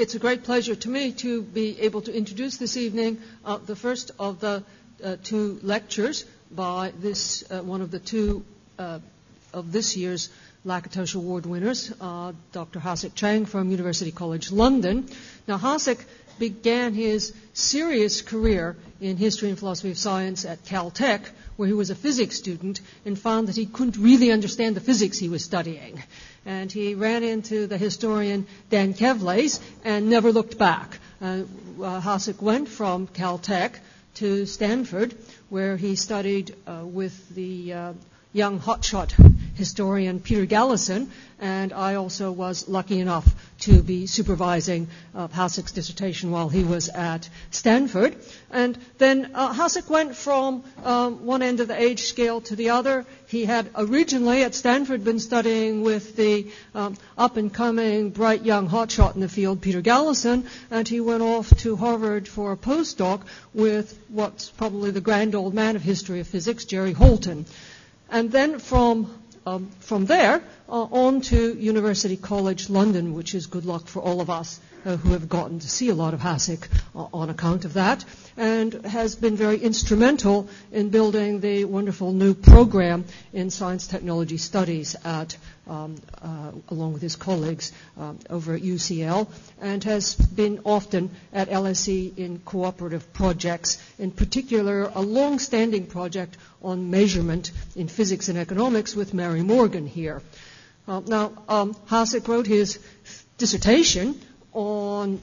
it's a great pleasure to me to be able to introduce this evening uh, the first of the uh, two lectures by this uh, one of the two uh, of this year's Lakatos Award winners, uh, Dr. Hasok Chang from University College London. Now, Hasok began his serious career in history and philosophy of science at Caltech, where he was a physics student and found that he couldn't really understand the physics he was studying. And he ran into the historian Dan Kevles and never looked back. Uh, uh, Hasok went from Caltech to Stanford, where he studied uh, with the uh, young hotshot historian Peter Galison, and I also was lucky enough to be supervising uh, Hasok's dissertation while he was at Stanford. And then uh, Hasok went from um, one end of the age scale to the other. He had originally at Stanford been studying with the um, up and coming bright young hotshot in the field, Peter Galison, and he went off to Harvard for a postdoc with what's probably the grand old man of history of physics, Jerry Holton. And then from um, from there uh, on to University College London, which is good luck for all of us uh, who have gotten to see a lot of Hasok uh, on account of that, and has been very instrumental in building the wonderful new program in science technology studies at, um, uh, along with his colleagues um, over at UCL, and has been often at LSE in cooperative projects, in particular a long-standing project on measurement in physics and economics with Mary Morgan here. Uh, now, um, Hasok wrote his dissertation on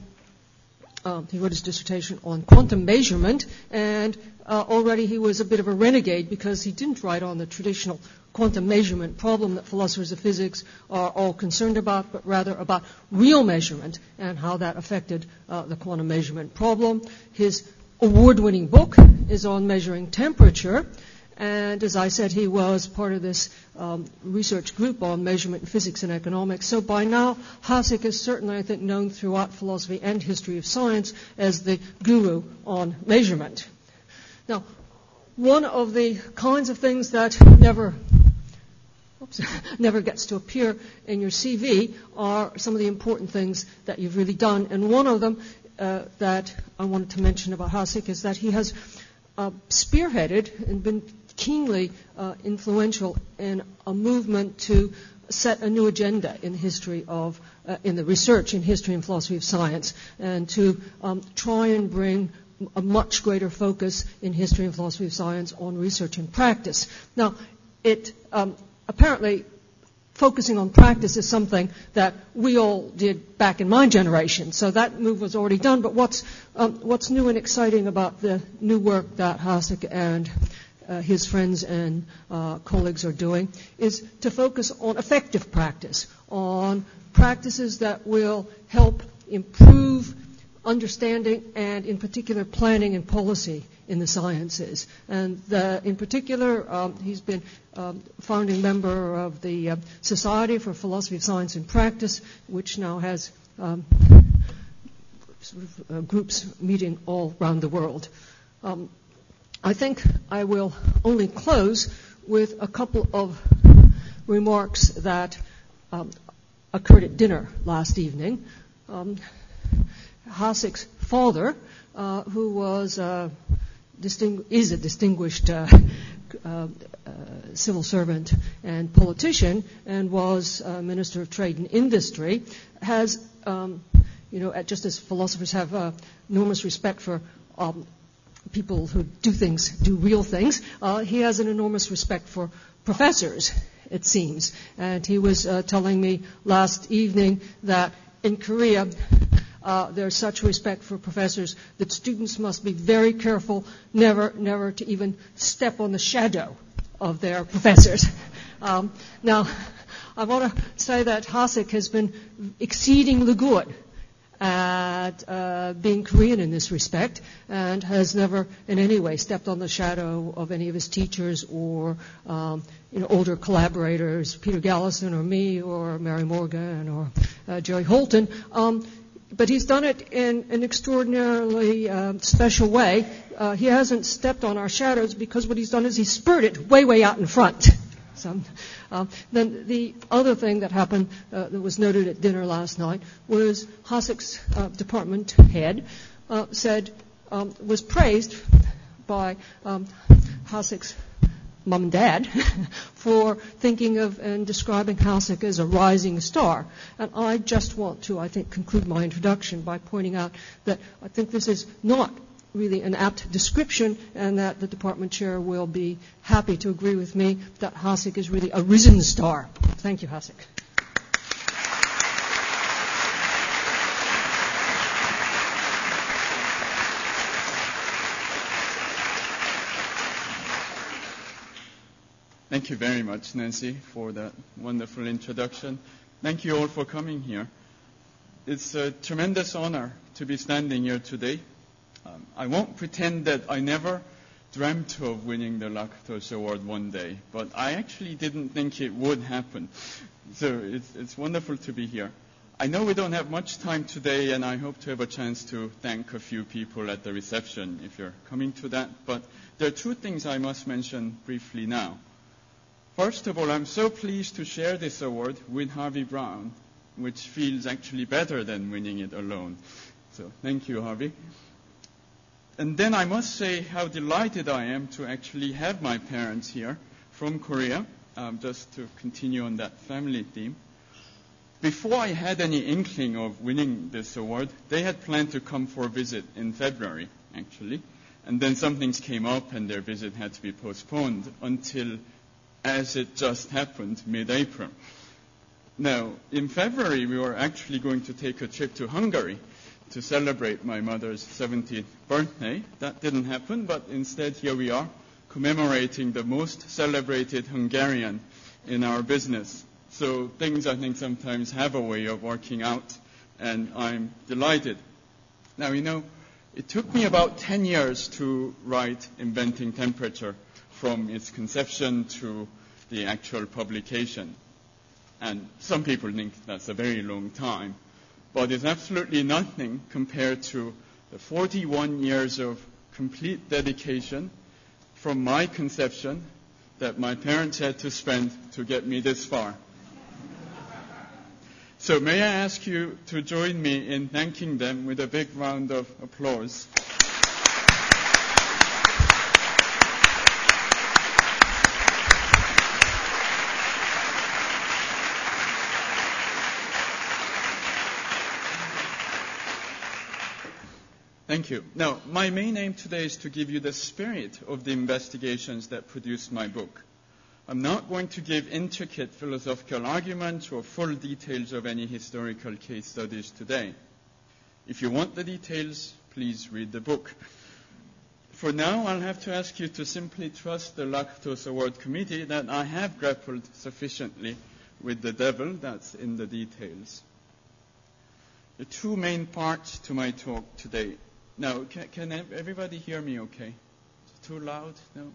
he wrote his dissertation on quantum measurement, and uh, already he was a bit of a renegade because he didn't write on the traditional quantum measurement problem that philosophers of physics are all concerned about, but rather about real measurement and how that affected uh, the quantum measurement problem. His award winning book is on measuring temperature. And as I said, he was part of this um, research group on measurement in physics and economics. So by now, Hasok is certainly, I think, known throughout philosophy and history of science as the guru on measurement. Now, one of the kinds of things that never oops, never gets to appear in your CV are some of the important things that you've really done. And one of them uh, that I wanted to mention about Hasok is that he has uh, spearheaded and been keenly uh, influential in a movement to set a new agenda in history of uh, in the research in history and philosophy of science and to um, try and bring a much greater focus in history and philosophy of science on research and practice. Now, it um, apparently focusing on practice is something that we all did back in my generation. So that move was already done. But what's um, what's new and exciting about the new work that Hasok and his friends and uh, colleagues are doing is to focus on effective practice, on practices that will help improve understanding and, in particular, planning and policy in the sciences. And the, in particular, um, he's been um, founding member of the uh, Society for Philosophy of Science and Practice, which now has um, sort of, uh, groups meeting all around the world. Um, I think I will only close with a couple of remarks that um, occurred at dinner last evening. Um, Hasok's father, uh, who was uh, distingu- is a distinguished uh, uh, civil servant and politician, and was Minister of Trade and Industry, has, um, you know, just as philosophers have uh, enormous respect for um, people who do things, do real things. Uh, he has an enormous respect for professors, it seems. And he was uh, telling me last evening that in Korea, uh, there's such respect for professors that students must be very careful never, never to even step on the shadow of their professors. Um, now, I want to say that Hasok has been exceedingly good at uh, being Korean in this respect and has never in any way stepped on the shadow of any of his teachers or um, older collaborators, Peter Galison or me or Mary Morgan or uh, Jerry Holton. Um, but he's done it in an extraordinarily uh, special way. Uh, he hasn't stepped on our shadows because what he's done is he's spurted way, way out in front. Um, then the other thing that happened uh, that was noted at dinner last night was Hasok's uh, department head uh, said um, was praised by um, Hasok's mom and dad for thinking of and describing Hasok as a rising star. And I just want to, I think, conclude my introduction by pointing out that I think this is not really an apt description and that the department chair will be happy to agree with me that Hasok is really a risen star. Thank you, Hasok. Thank you very much, Nancy, for that wonderful introduction. Thank you all for coming here. It's a tremendous honor to be standing here today. Um, I won't pretend that I never dreamt of winning the Lakatos Award one day, but I actually didn't think it would happen. So it's, it's wonderful to be here. I know we don't have much time today, and I hope to have a chance to thank a few people at the reception if you're coming to that. But there are two things I must mention briefly now. First of all, I'm so pleased to share this award with Harvey Brown, which feels actually better than winning it alone. So thank you, Harvey. And then I must say how delighted I am to actually have my parents here from Korea, um, just to continue on that family theme. Before I had any inkling of winning this award, they had planned to come for a visit in February, actually. And then some things came up and their visit had to be postponed until as it just happened mid-April. Now, in February, we were actually going to take a trip to Hungary to celebrate my mother's 70th birthday. That didn't happen, but instead, here we are, commemorating the most celebrated Hungarian in our business. So things, I think, sometimes have a way of working out, and I'm delighted. Now, you know, it took me about 10 years to write Inventing Temperature from its conception to the actual publication. And some people think that's a very long time, but it's absolutely nothing compared to the 41 years of complete dedication from my conception that my parents had to spend to get me this far. So may I ask you to join me in thanking them with a big round of applause. Thank you. Now, my main aim today is to give you the spirit of the investigations that produced my book. I'm not going to give intricate philosophical arguments or full details of any historical case studies today. If you want the details, please read the book. For now, I'll have to ask you to simply trust the Lakatos Award Committee that I have grappled sufficiently with the devil that's in the details. The two main parts to my talk today no, can, can everybody hear me okay? Too loud? No?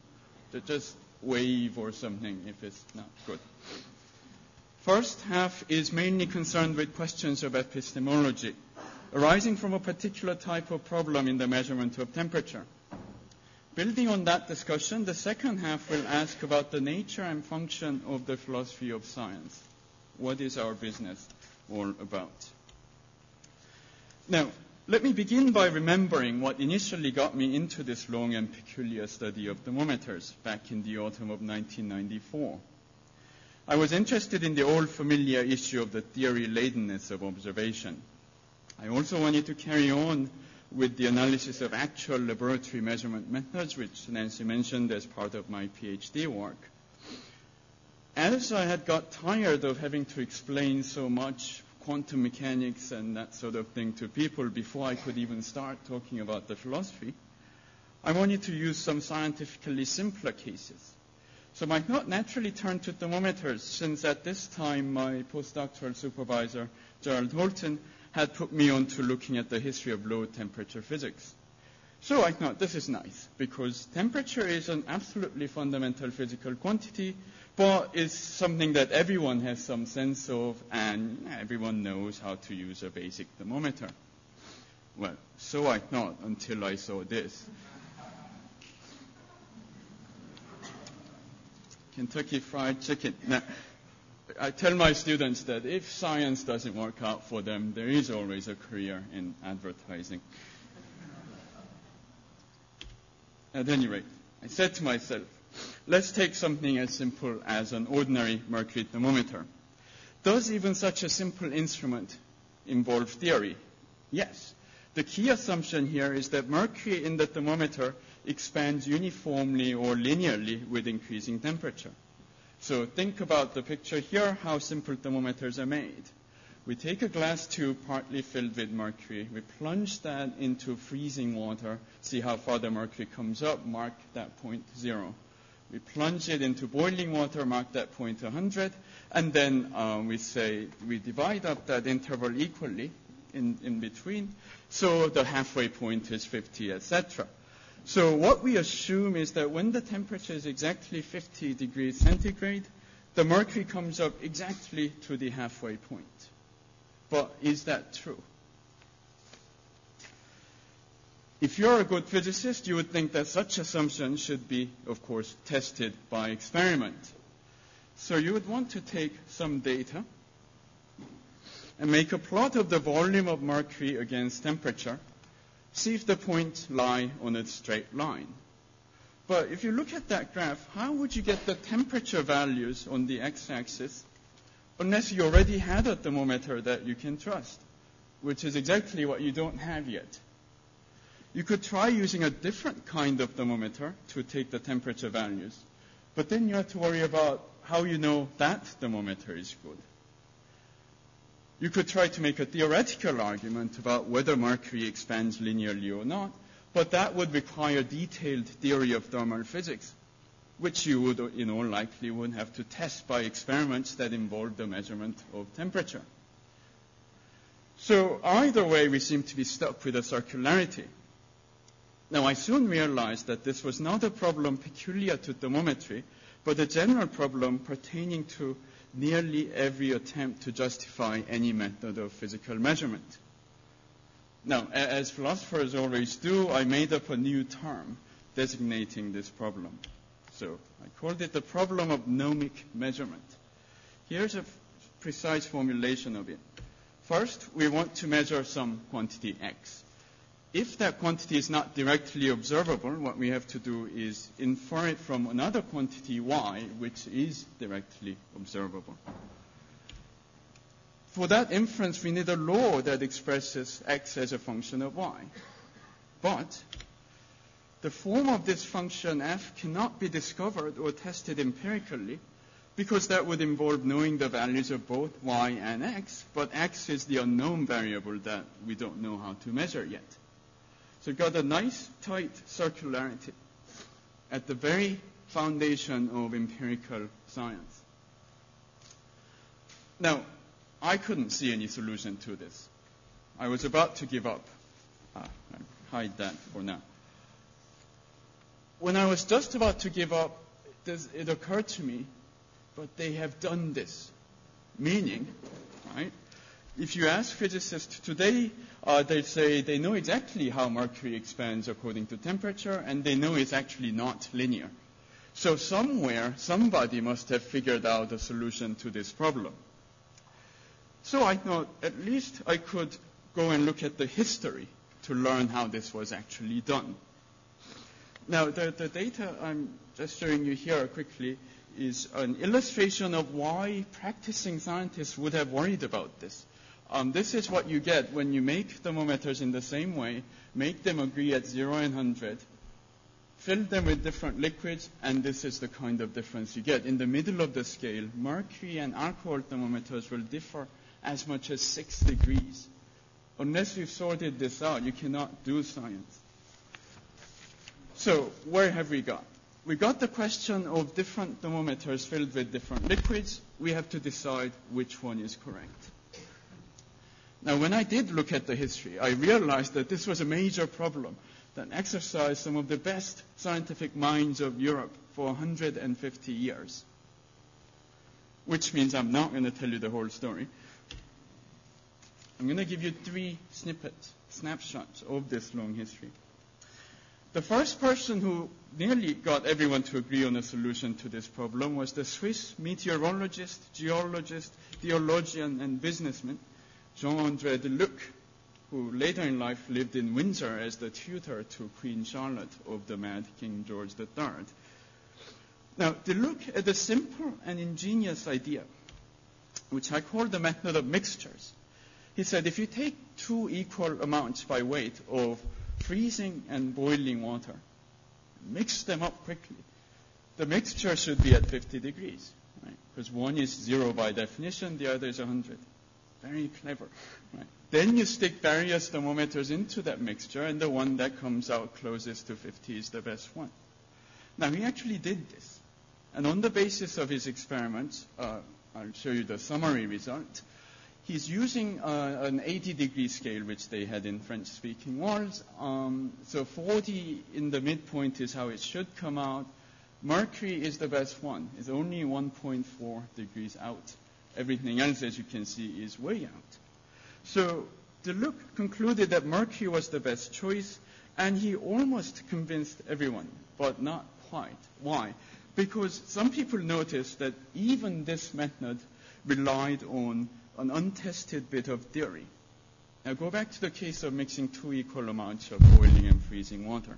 Just wave or something if it's not good. First half is mainly concerned with questions of epistemology, arising from a particular type of problem in the measurement of temperature. Building on that discussion, the second half will ask about the nature and function of the philosophy of science. What is our business all about? Now, let me begin by remembering what initially got me into this long and peculiar study of thermometers back in the autumn of 1994. I was interested in the old familiar issue of the theory ladenness of observation. I also wanted to carry on with the analysis of actual laboratory measurement methods, which Nancy mentioned as part of my PhD work. As I had got tired of having to explain so much quantum mechanics and that sort of thing to people before I could even start talking about the philosophy, I wanted to use some scientifically simpler cases. So I thought naturally turned to thermometers, since at this time my postdoctoral supervisor, Gerald Holton, had put me on to looking at the history of low temperature physics. So I thought this is nice, because temperature is an absolutely fundamental physical quantity but it's something that everyone has some sense of, and everyone knows how to use a basic thermometer. Well, so I thought until I saw this. Kentucky Fried Chicken. Now, I tell my students that if science doesn't work out for them, there is always a career in advertising. At any rate, I said to myself, let's take something as simple as an ordinary mercury thermometer. Does even such a simple instrument involve theory? Yes. The key assumption here is that mercury in the thermometer expands uniformly or linearly with increasing temperature. So think about the picture here, how simple thermometers are made. We take a glass tube partly filled with mercury. We plunge that into freezing water, see how far the mercury comes up, mark that point zero. We plunge it into boiling water, mark that point 100, and then um, we say we divide up that interval equally in, in between, so the halfway point is 50, etc. So what we assume is that when the temperature is exactly 50 degrees centigrade, the mercury comes up exactly to the halfway point. But is that true? If you're a good physicist, you would think that such assumptions should be, of course, tested by experiment. So you would want to take some data and make a plot of the volume of mercury against temperature see if the points lie on a straight line. But if you look at that graph, how would you get the temperature values on the x-axis unless you already had a thermometer that you can trust, which is exactly what you don't have yet. You could try using a different kind of thermometer to take the temperature values, but then you have to worry about how you know that thermometer is good. You could try to make a theoretical argument about whether mercury expands linearly or not, but that would require detailed theory of thermal physics, which you would, in all likelihood, have to test by experiments that involve the measurement of temperature. So either way, we seem to be stuck with a circularity. Now, I soon realized that this was not a problem peculiar to thermometry, but a general problem pertaining to nearly every attempt to justify any method of physical measurement. Now, as philosophers always do, I made up a new term designating this problem. So I called it the problem of nomic measurement. Here's a precise formulation of it. First, we want to measure some quantity x. If that quantity is not directly observable, what we have to do is infer it from another quantity y, which is directly observable. For that inference, we need a law that expresses x as a function of y. But the form of this function f cannot be discovered or tested empirically because that would involve knowing the values of both y and x, but x is the unknown variable that we don't know how to measure yet. So you've got a nice tight circularity at the very foundation of empirical science. Now, I couldn't see any solution to this. I was about to give up. Ah, hide that for now. When I was just about to give up, it occurred to me, but they have done this. Meaning, right? If you ask physicists today, uh, they say they know exactly how mercury expands according to temperature, and they know it's actually not linear. So somewhere, somebody must have figured out a solution to this problem. So I thought at least I could go and look at the history to learn how this was actually done. Now, the, the data I'm just showing you here quickly is an illustration of why practicing scientists would have worried about this. Um, this is what you get when you make thermometers in the same way, make them agree at 0 and 100, fill them with different liquids, and this is the kind of difference you get. In the middle of the scale, mercury and alcohol thermometers will differ as much as 6 degrees. Unless you've sorted this out, you cannot do science. So, where have we got? We got the question of different thermometers filled with different liquids. We have to decide which one is correct. Now, when I did look at the history, I realized that this was a major problem that exercised some of the best scientific minds of Europe for 150 years. Which means I'm not going to tell you the whole story. I'm going to give you three snippets, snapshots of this long history. The first person who nearly got everyone to agree on a solution to this problem was the Swiss meteorologist, geologist, theologian, and businessman Jean-André Deluc, who later in life lived in Windsor as the tutor to Queen Charlotte of the mad King George III. Now, Deluc had a simple and ingenious idea, which I call the method of mixtures. He said if you take two equal amounts by weight of freezing and boiling water, mix them up quickly, the mixture should be at 50 degrees, right? Because one is zero by definition, the other is 100. Very clever. Right? Then you stick various thermometers into that mixture, and the one that comes out closest to 50 is the best one. Now, he actually did this. And on the basis of his experiments, uh, I'll show you the summary result. He's using uh, an 80 degree scale, which they had in French speaking worlds. Um, so 40 in the midpoint is how it should come out. Mercury is the best one. It's only 1.4 degrees out. Everything else, as you can see, is way out. So Deluc concluded that Mercury was the best choice, and he almost convinced everyone, but not quite. Why? Because some people noticed that even this method relied on an untested bit of theory. Now go back to the case of mixing two equal amounts of boiling and freezing water.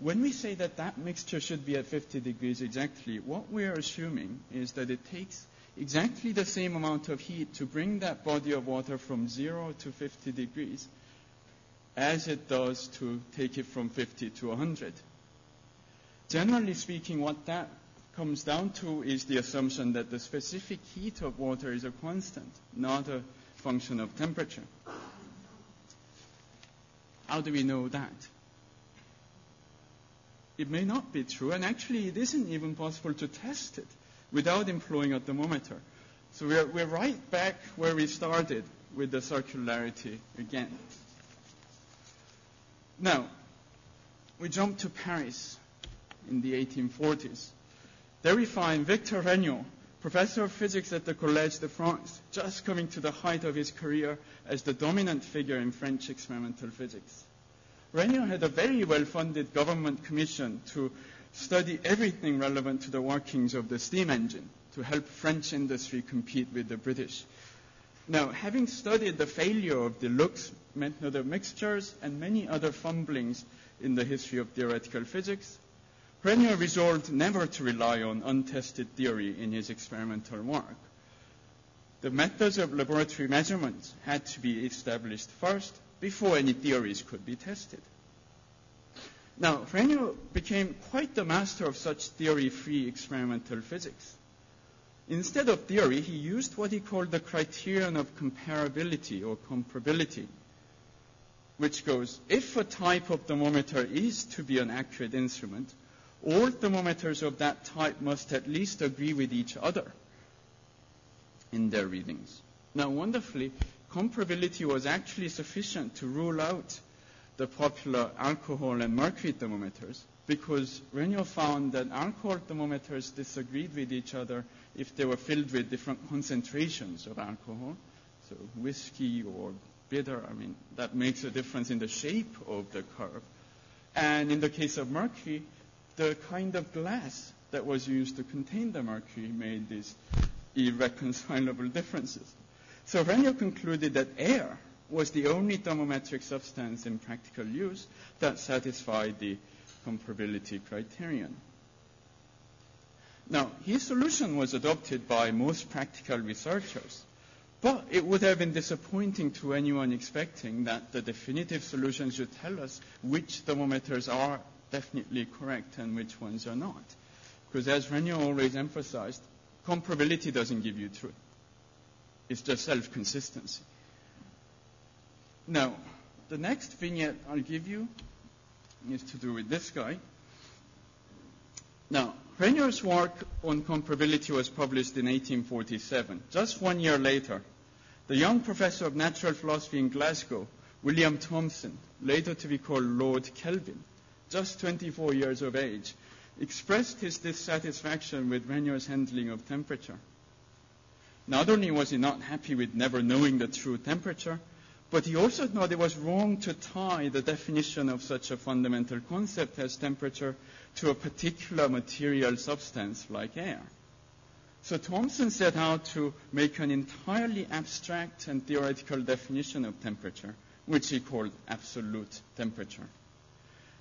When we say that that mixture should be at 50 degrees exactly, what we are assuming is that it takes exactly the same amount of heat to bring that body of water from 0 to 50 degrees as it does to take it from 50 to 100. Generally speaking, what that comes down to is the assumption that the specific heat of water is a constant, not a function of temperature. How do we know that? It may not be true, and actually it isn't even possible to test it without employing a thermometer. So we're, we're right back where we started with the circularity again. Now, we jump to Paris in the 1840s. There we find Victor Regnault, professor of physics at the Collège de France, just coming to the height of his career as the dominant figure in French experimental physics. Regnault had a very well-funded government commission to study everything relevant to the workings of the steam engine to help French industry compete with the British. Now, having studied the failure of Deluc's method of mixtures and many other fumblings in the history of theoretical physics, Regnault resolved never to rely on untested theory in his experimental work. The methods of laboratory measurements had to be established first before any theories could be tested. Now, Regnault became quite the master of such theory-free experimental physics. Instead of theory, he used what he called the criterion of comparability or comparability, which goes, if a type of thermometer is to be an accurate instrument, all thermometers of that type must at least agree with each other in their readings. Now, wonderfully, comparability was actually sufficient to rule out the popular alcohol and mercury thermometers because Regnault found that alcohol thermometers disagreed with each other if they were filled with different concentrations of alcohol. So whiskey or bitter, I mean, that makes a difference in the shape of the curve. And in the case of mercury, the kind of glass that was used to contain the mercury made these irreconcilable differences. So Regnault concluded that air was the only thermometric substance in practical use that satisfied the comparability criterion. Now, his solution was adopted by most practical researchers, but it would have been disappointing to anyone expecting that the definitive solution should tell us which thermometers are definitely correct and which ones are not. Because as Regnault always emphasized, comparability doesn't give you truth. It's just self-consistency. Now, the next vignette I'll give you is to do with this guy. Now, Regnault's work on comparability was published in 1847. Just one year later, the young professor of natural philosophy in Glasgow, William Thomson, later to be called Lord Kelvin, just 24 years of age, expressed his dissatisfaction with Regnault's handling of temperature. Not only was he not happy with never knowing the true temperature, But he also thought it was wrong to tie the definition of such a fundamental concept as temperature to a particular material substance like air. So Thomson set out to make an entirely abstract and theoretical definition of temperature, which he called absolute temperature.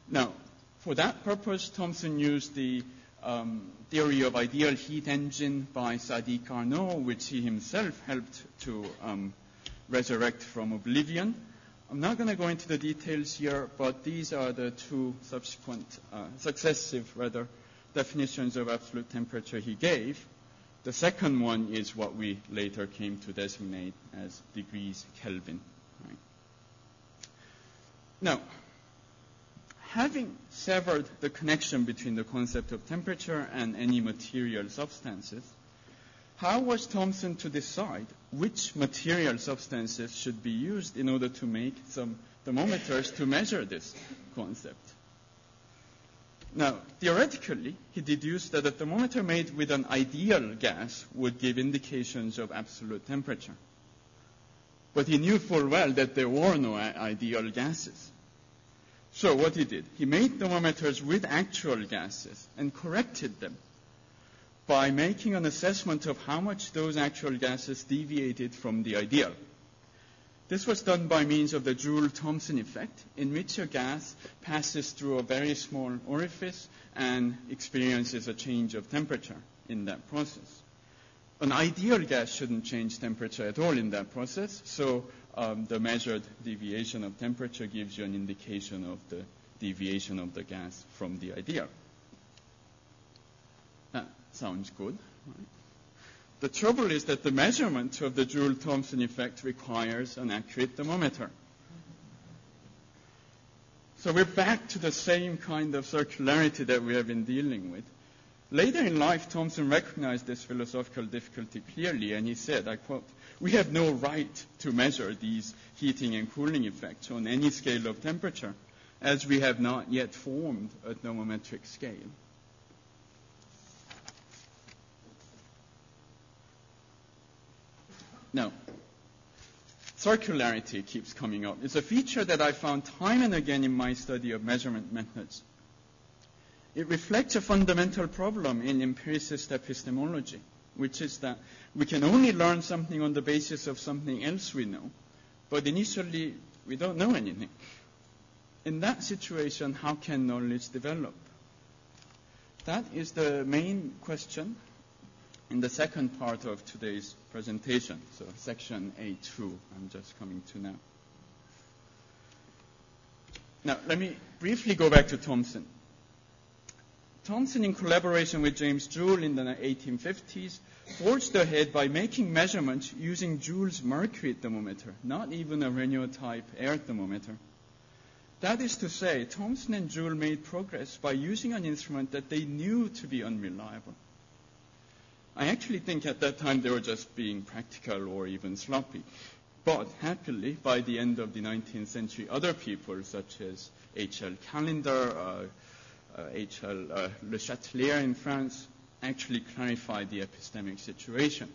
Now, for that purpose, Thomson used the um, theory of ideal heat engine by Sadi Carnot, which he himself helped to um, resurrect from oblivion. I'm not going to go into the details here, but these are the two subsequent, uh, successive, rather, definitions of absolute temperature he gave. The second one is what we later came to designate as degrees Kelvin. Right? Now, having severed the connection between the concept of temperature and any material substances, how was Thomson to decide which material substances should be used in order to make some thermometers to measure this concept? Now, theoretically, he deduced that a thermometer made with an ideal gas would give indications of absolute temperature. But he knew full well that there were no ideal gases. So what he did, he made thermometers with actual gases and corrected them by making an assessment of how much those actual gases deviated from the ideal. This was done by means of the Joule-Thomson effect, in which a gas passes through a very small orifice and experiences a change of temperature in that process. An ideal gas shouldn't change temperature at all in that process, so um, the measured deviation of temperature gives you an indication of the deviation of the gas from the ideal. Sounds good. Right? The trouble is that the measurement of the Joule-Thomson effect requires an accurate thermometer. So we're back to the same kind of circularity that we have been dealing with. Later in life, Thomson recognized this philosophical difficulty clearly, and he said, I quote, we have no right to measure these heating and cooling effects on any scale of temperature, as we have not yet formed a thermometric scale. Now, circularity keeps coming up. It's a feature that I found time and again in my study of measurement methods. It reflects a fundamental problem in empiricist epistemology, which is that we can only learn something on the basis of something else we know, but initially we don't know anything. In that situation, how can knowledge develop? That is the main question in the second part of today's presentation, so section A2, I'm just coming to now. Now, let me briefly go back to Thomson. Thomson, in collaboration with James Joule in the 1850s, forged ahead by making measurements using Joule's mercury thermometer, not even a Regnault type air thermometer. That is to say, Thomson and Joule made progress by using an instrument that they knew to be unreliable. I actually think at that time they were just being practical or even sloppy. But happily, by the end of the 19th century, other people such as H.L. Callendar, uh, H.L. Uh, Le Chatelier in France actually clarified the epistemic situation.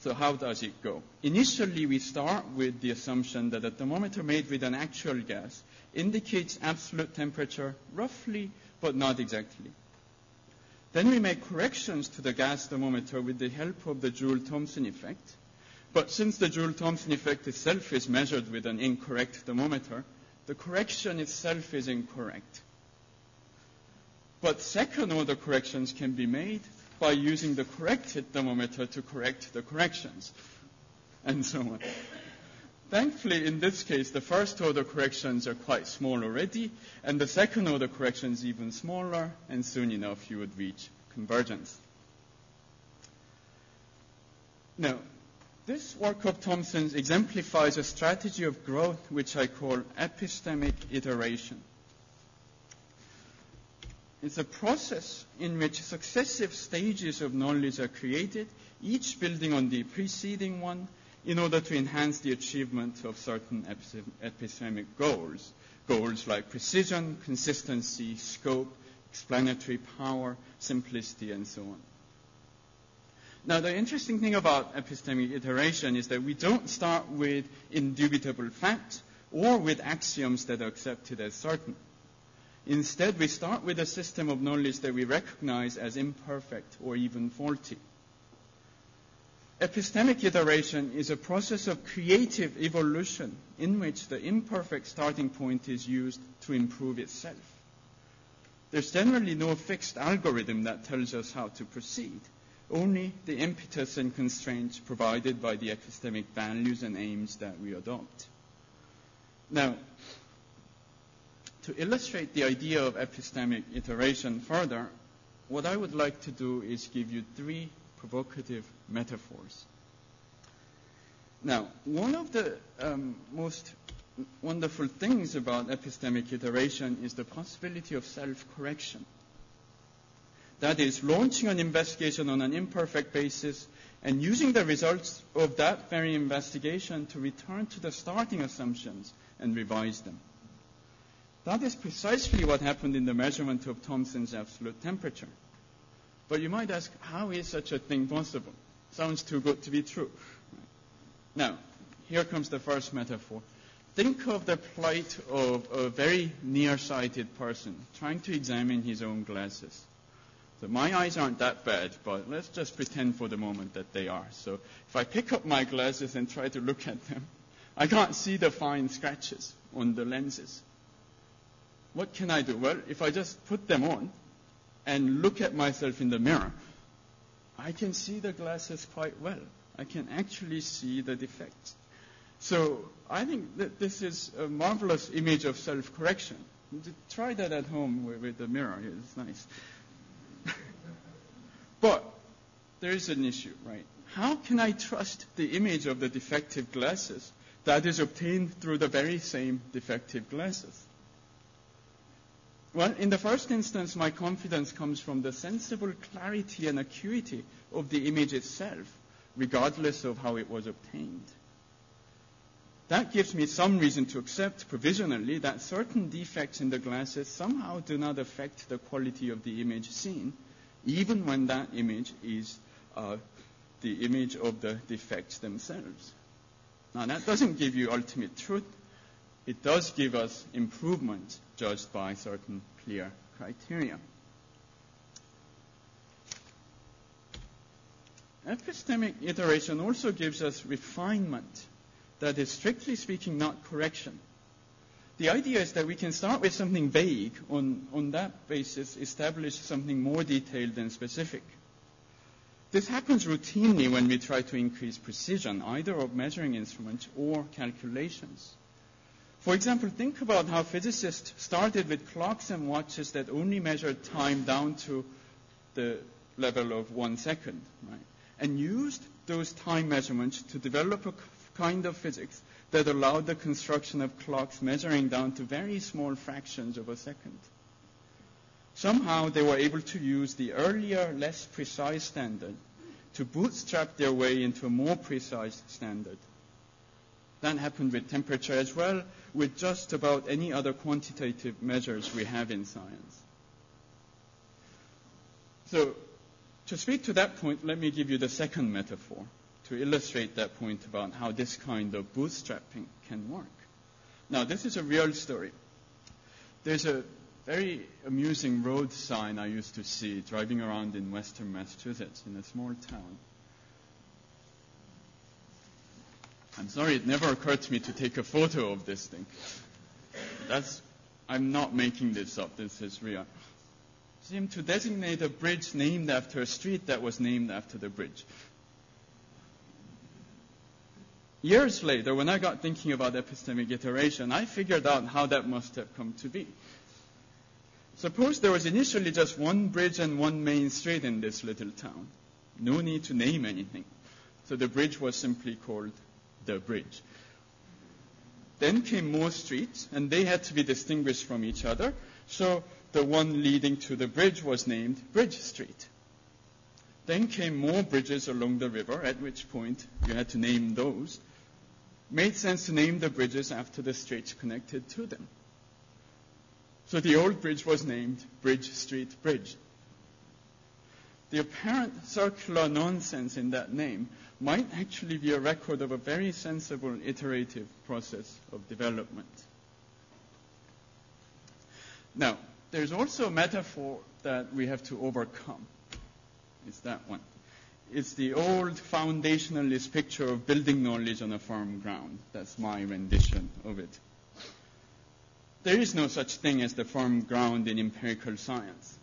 So how does it go? Initially, we start with the assumption that a thermometer made with an actual gas indicates absolute temperature roughly, but not exactly. Then we make corrections to the gas thermometer with the help of the Joule-Thomson effect. But since the Joule-Thomson effect itself is measured with an incorrect thermometer, the correction itself is incorrect. But second order corrections can be made by using the corrected thermometer to correct the corrections, and so on. Thankfully, in this case, the first order corrections are quite small already, and the second order corrections even smaller, and soon enough you would reach convergence. Now, this work of Thomson's exemplifies a strategy of growth which I call epistemic iteration. It's a process in which successive stages of knowledge are created, each building on the preceding one, in order to enhance the achievement of certain epistemic goals. Goals like precision, consistency, scope, explanatory power, simplicity, and so on. Now, the interesting thing about epistemic iteration is that we don't start with indubitable facts or with axioms that are accepted as certain. Instead, we start with a system of knowledge that we recognize as imperfect or even faulty. Epistemic iteration is a process of creative evolution in which the imperfect starting point is used to improve itself. There's generally no fixed algorithm that tells us how to proceed, only the impetus and constraints provided by the epistemic values and aims that we adopt. Now, to illustrate the idea of epistemic iteration further, what I would like to do is give you three provocative metaphors. Now, one of the um, most wonderful things about epistemic iteration is the possibility of self-correction. That is, launching an investigation on an imperfect basis and using the results of that very investigation to return to the starting assumptions and revise them. That is precisely what happened in the measurement of Thomson's absolute temperature. But you might ask, how is such a thing possible? Sounds too good to be true. Now, here comes the first metaphor. Think of the plight of a very nearsighted person trying to examine his own glasses. So my eyes aren't that bad, but let's just pretend for the moment that they are. So if I pick up my glasses and try to look at them, I can't see the fine scratches on the lenses. What can I do? Well, if I just put them on and look at myself in the mirror, I can see the glasses quite well. I can actually see the defects. So I think that this is a marvelous image of self-correction. Try that at home with, with the mirror. It's nice. but there is an issue, right? How can I trust the image of the defective glasses that is obtained through the very same defective glasses? Well, in the first instance, my confidence comes from the sensible clarity and acuity of the image itself, regardless of how it was obtained. That gives me some reason to accept provisionally that certain defects in the glasses somehow do not affect the quality of the image seen, even when that image is uh, the image of the defects themselves. Now, that doesn't give you ultimate truth. It does give us improvement judged by certain clear criteria. Epistemic iteration also gives us refinement that is strictly speaking not correction. The idea is that we can start with something vague, on, on that basis establish something more detailed and specific. This happens routinely when we try to increase precision, either of measuring instruments or calculations. For example, think about how physicists started with clocks and watches that only measured time down to the level of one second, right? And used those time measurements to develop a kind of physics that allowed the construction of clocks measuring down to very small fractions of a second. Somehow they were able to use the earlier, less precise standard to bootstrap their way into a more precise standard. That happened with temperature as well, with just about any other quantitative measures we have in science. So, to speak to that point, let me give you the second metaphor to illustrate that point about how this kind of bootstrapping can work. Now, this is a real story. There's a very amusing road sign I used to see driving around in western Massachusetts in a small town. I'm sorry, it never occurred to me to take a photo of this thing. That's, I'm not making this up, this is real. Seemed to designate a bridge named after a street that was named after the bridge. Years later, when I got thinking about epistemic iteration, I figured out how that must have come to be. Suppose there was initially just one bridge and one main street in this little town. No need to name anything. So the bridge was simply called the bridge. Then came more streets, and they had to be distinguished from each other. So the one leading to the bridge was named Bridge Street. Then came more bridges along the river, at which point you had to name those made sense to name the bridges after the streets connected to them. So the old bridge was named Bridge Street Bridge. the apparent circular nonsense in that name might actually be a record of a very sensible iterative process of development. Now, there's also a metaphor that we have to overcome. It's that one. It's the old foundationalist picture of building knowledge on a firm ground. That's my rendition of it. There is no such thing as the firm ground in empirical science.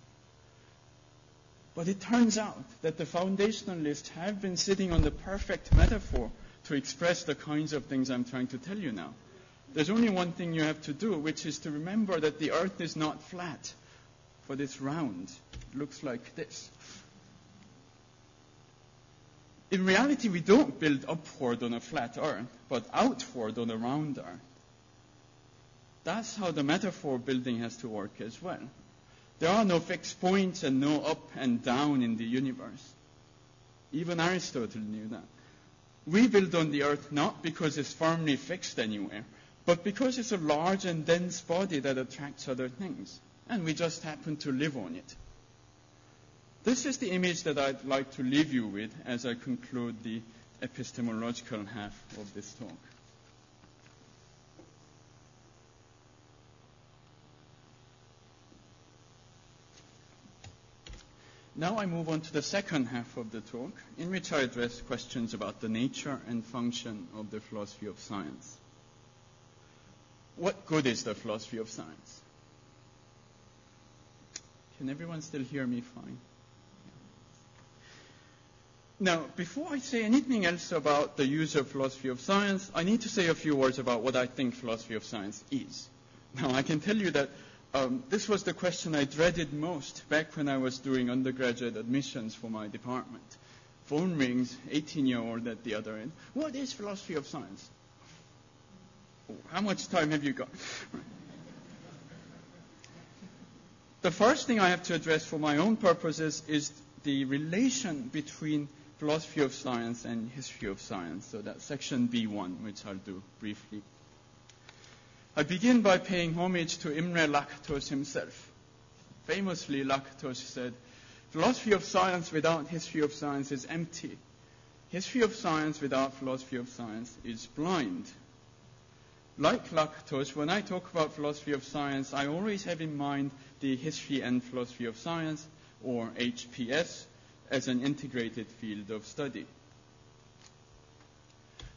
But it turns out that the foundationalists have been sitting on the perfect metaphor to express the kinds of things I'm trying to tell you now. There's only one thing you have to do, which is to remember that the earth is not flat, but it's round. It looks like this. In reality, we don't build upward on a flat earth, but outward on a round earth. That's how the metaphor building has to work as well. There are no fixed points and no up and down in the universe. Even Aristotle knew that. We build on the earth not because it's firmly fixed anywhere, but because it's a large and dense body that attracts other things. And we just happen to live on it. This is the image that I'd like to leave you with as I conclude the epistemological half of this talk. Now I move on to the second half of the talk, in which I address questions about the nature and function of the philosophy of science. What good is the philosophy of science? Can everyone still hear me fine? Now, before I say anything else about the use of philosophy of science, I need to say a few words about what I think philosophy of science is. Now, I can tell you that um, this was the question I dreaded most back when I was doing undergraduate admissions for my department. Phone rings, 18 year old at the other end. What is philosophy of science? How much time have you got? the first thing I have to address for my own purposes is the relation between philosophy of science and history of science. So that's section B1, which I'll do briefly. I begin by paying homage to Imre Lakatos himself. Famously, Lakatos said, philosophy of science without history of science is empty. History of science without philosophy of science is blind. Like Lakatos, when I talk about philosophy of science, I always have in mind the history and philosophy of science, or HPS, as an integrated field of study.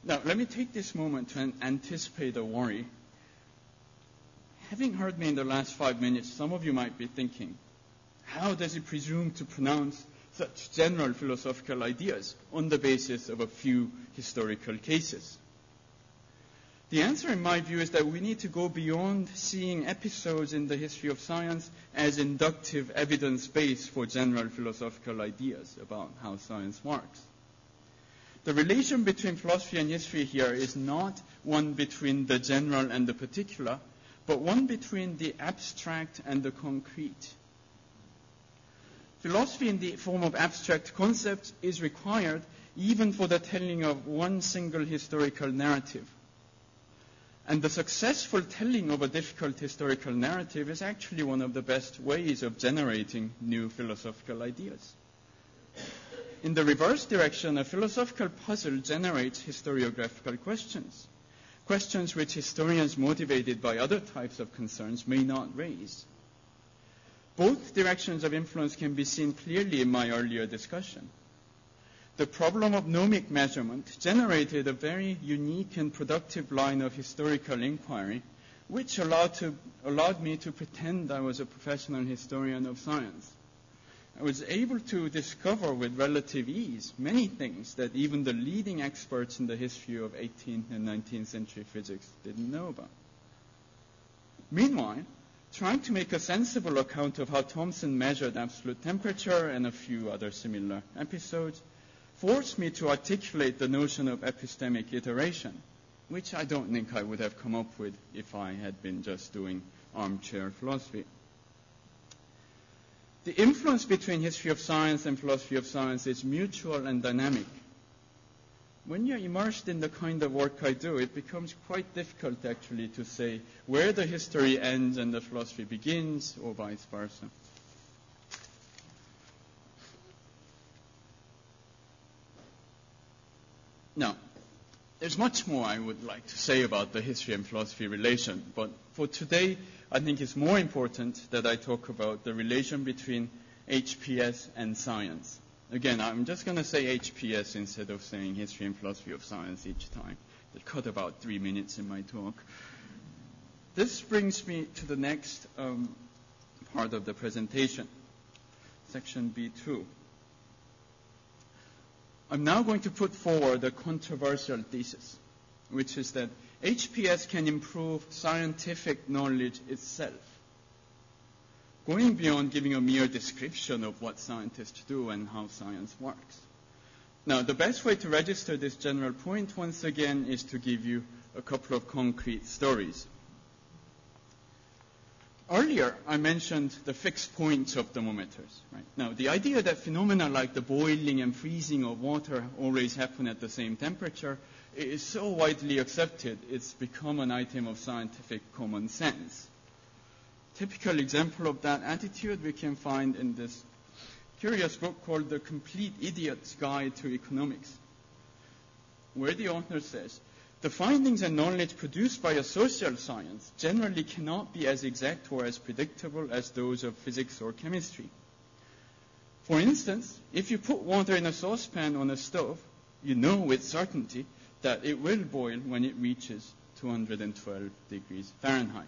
Now, let me take this moment to anticipate a worry. Having heard me in the last five minutes, some of you might be thinking, how does he presume to pronounce such general philosophical ideas on the basis of a few historical cases? The answer, in my view, is that we need to go beyond seeing episodes in the history of science as inductive evidence base for general philosophical ideas about how science works. The relation between philosophy and history here is not one between the general and the particular, but one between the abstract and the concrete. Philosophy in the form of abstract concepts is required even for the telling of one single historical narrative. And the successful telling of a difficult historical narrative is actually one of the best ways of generating new philosophical ideas. In the reverse direction, a philosophical puzzle generates historiographical questions, questions which historians motivated by other types of concerns may not raise. Both directions of influence can be seen clearly in my earlier discussion the problem of nomic measurement generated a very unique and productive line of historical inquiry, which allowed, to, allowed me to pretend I was a professional historian of science. I was able to discover with relative ease many things that even the leading experts in the history of 18th and 19th century physics didn't know about. Meanwhile, trying to make a sensible account of how Thomson measured absolute temperature and a few other similar episodes forced me to articulate the notion of epistemic iteration, which I don't think I would have come up with if I had been just doing armchair philosophy. The influence between history of science and philosophy of science is mutual and dynamic. When you're immersed in the kind of work I do, it becomes quite difficult actually to say where the history ends and the philosophy begins, or vice versa. Now, there's much more I would like to say about the history and philosophy relation, but for today, I think it's more important that I talk about the relation between HPS and science. Again, I'm just going to say HPS instead of saying history and philosophy of science each time. It cut about three minutes in my talk. This brings me to the next um, part of the presentation, section B2. I'm now going to put forward a controversial thesis, which is that HPS can improve scientific knowledge itself, going beyond giving a mere description of what scientists do and how science works. Now, the best way to register this general point, once again, is to give you a couple of concrete stories. Earlier, I mentioned the fixed points of thermometers. Right? Now, the idea that phenomena like the boiling and freezing of water always happen at the same temperature is so widely accepted, it's become an item of scientific common sense. Typical example of that attitude we can find in this curious book called The Complete Idiot's Guide to Economics, where the author says, the findings and knowledge produced by a social science generally cannot be as exact or as predictable as those of physics or chemistry. For instance, if you put water in a saucepan on a stove, you know with certainty that it will boil when it reaches 212 degrees Fahrenheit.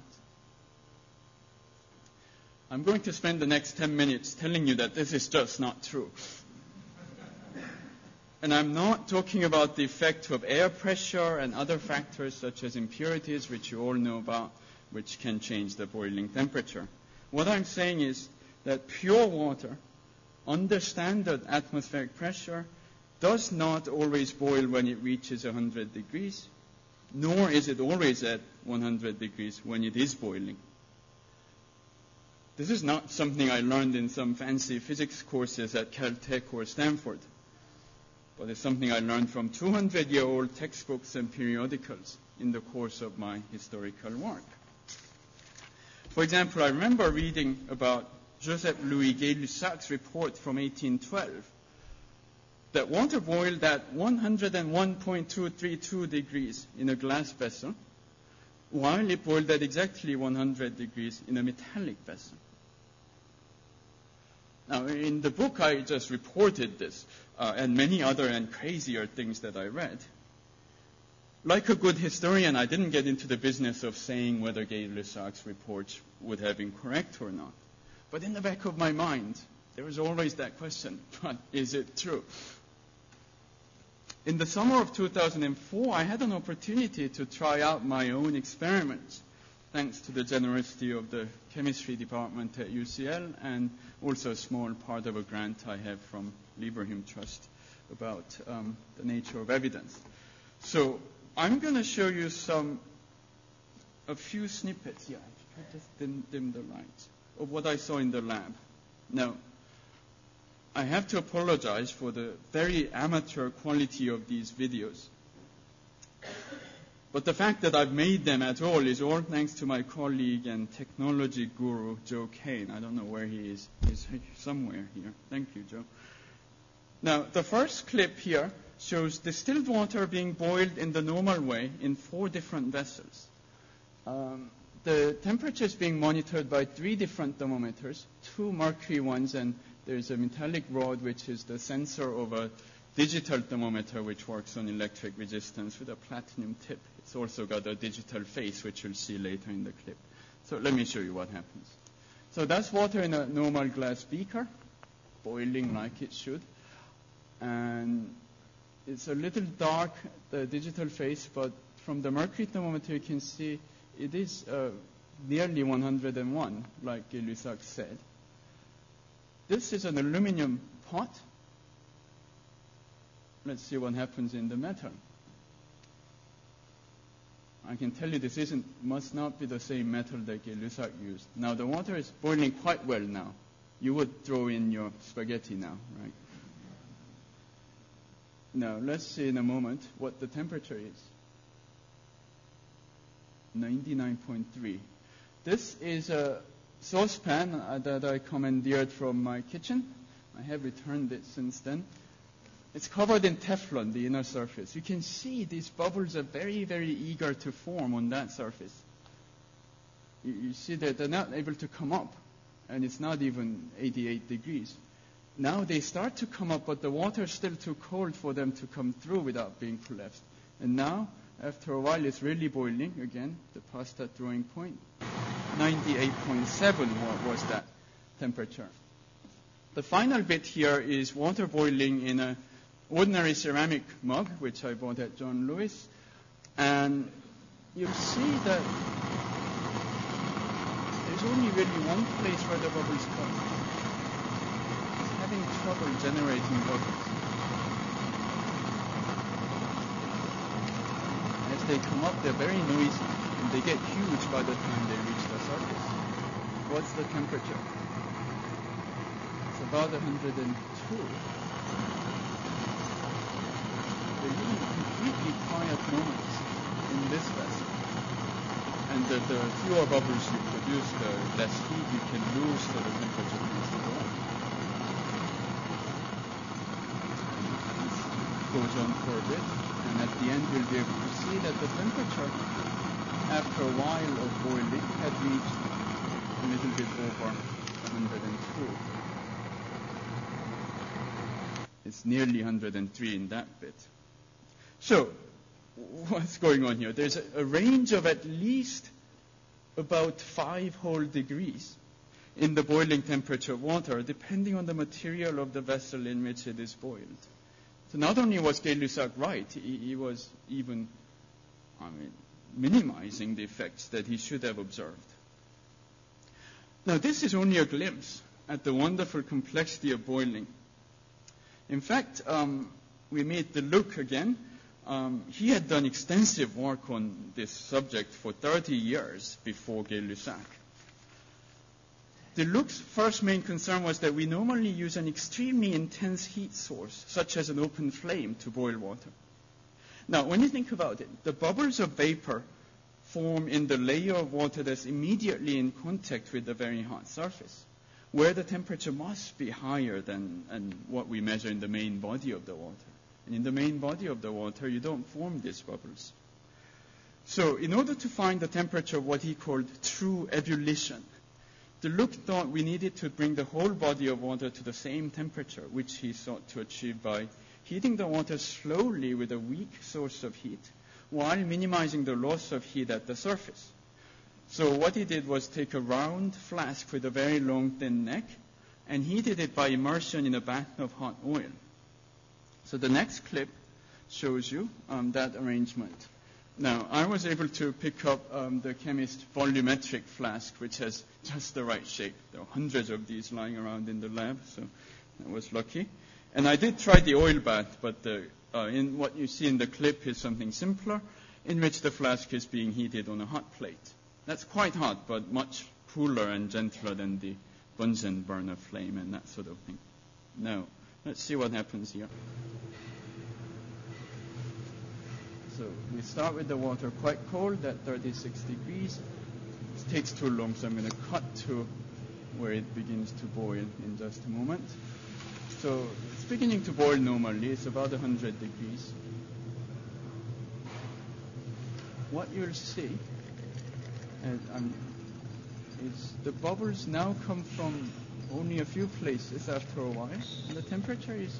I'm going to spend the next 10 minutes telling you that this is just not true. And I'm not talking about the effect of air pressure and other factors such as impurities, which you all know about, which can change the boiling temperature. What I'm saying is that pure water, under standard atmospheric pressure, does not always boil when it reaches 100 degrees, nor is it always at 100 degrees when it is boiling. This is not something I learned in some fancy physics courses at Caltech or Stanford but it's something I learned from 200 year old textbooks and periodicals in the course of my historical work. For example, I remember reading about Joseph Louis Gay-Lussac's report from 1812 that water boiled at 101.232 degrees in a glass vessel, while it boiled at exactly 100 degrees in a metallic vessel. Now, in the book, I just reported this, uh, and many other and crazier things that I read. Like a good historian, I didn't get into the business of saying whether Gay-Lussac's reports would have been correct or not. But in the back of my mind, there was always that question, but is it true? In the summer of 2004, I had an opportunity to try out my own experiments, thanks to the generosity of the chemistry department at UCL and also a small part of a grant I have from Leverhulme Trust about um, the nature of evidence. So I'm going to show you some, a few snippets. Yeah, I just dim, dim the lights of what I saw in the lab. Now, I have to apologize for the very amateur quality of these videos. But the fact that I've made them at all is all thanks to my colleague and technology guru, Joe Kane. I don't know where he is. He's somewhere here. Thank you, Joe. Now, the first clip here shows distilled water being boiled in the normal way in four different vessels. Um, the temperature is being monitored by three different thermometers, two mercury ones, and there's a metallic rod which is the sensor of a digital thermometer which works on electric resistance with a platinum tip. It's also got a digital face which you'll see later in the clip. So let me show you what happens. So that's water in a normal glass beaker, boiling like it should and it's a little dark, the digital face, but from the mercury thermometer you can see it is uh, nearly 101, like Gay-Lussac said. This is an aluminum pot. Let's see what happens in the metal. I can tell you this isn't, must not be the same metal that Gay-Lussac used. Now the water is boiling quite well now. You would throw in your spaghetti now, right? Now, let's see in a moment what the temperature is. 99.3. This is a saucepan uh, that I commandeered from my kitchen. I have returned it since then. It's covered in Teflon, the inner surface. You can see these bubbles are very, very eager to form on that surface. You, you see that they're not able to come up, and it's not even 88 degrees. Now they start to come up, but the water is still too cold for them to come through without being collapsed. And now, after a while, it's really boiling again, the pasta drawing point. 98.7 was that temperature. The final bit here is water boiling in an ordinary ceramic mug, which I bought at John Lewis. And you see that there's only really one place where the bubbles come. It's having trouble generating bubbles. As they come up, they're very noisy, and they get huge by the time they reach the surface. What's the temperature? It's about 102. They're even completely quiet moments in this vessel. And the, the fewer bubbles you produce, the less heat you can lose, so the temperature tends to go up. Goes on for a bit, and at the end you'll be able to see that the temperature, after a while of boiling, had reached a little bit over 102. It's nearly 103 in that bit. So, what's going on here? There's a, a range of at least about five whole degrees in the boiling temperature of water, depending on the material of the vessel in which it is boiled. So not only was Gay-Lussac right, he, he was even, I mean, minimizing the effects that he should have observed. Now, this is only a glimpse at the wonderful complexity of boiling. In fact, um, we Deluc again. Um, he had done extensive work on this subject for 30 years before Gay-Lussac. Deluc's first main concern was that we normally use an extremely intense heat source, such as an open flame, to boil water. Now, when you think about it, the bubbles of vapor form in the layer of water that's immediately in contact with the very hot surface, where the temperature must be higher than what we measure in the main body of the water. In the main body of the water, you don't form these bubbles. So, in order to find the temperature of what he called true ebullition, Deluc thought we needed to bring the whole body of water to the same temperature, which he sought to achieve by heating the water slowly with a weak source of heat while minimizing the loss of heat at the surface. So what he did was take a round flask with a very long thin neck and heated it by immersion in a bath of hot oil. So the next clip shows you um, that arrangement. Now, I was able to pick up um, the chemist volumetric flask, which has just the right shape. There are hundreds of these lying around in the lab, so I was lucky. And I did try the oil bath, but the, uh, in what you see in the clip is something simpler, in which the flask is being heated on a hot plate. That's quite hot, but much cooler and gentler than the Bunsen burner flame and that sort of thing. Now, let's see what happens here. So we start with the water quite cold at 36 degrees. It takes too long, so I'm going to cut to where it begins to boil in just a moment. So it's beginning to boil normally. It's about 100 degrees. What you'll see um, is the bubbles now come from only a few places after a while. And the temperature is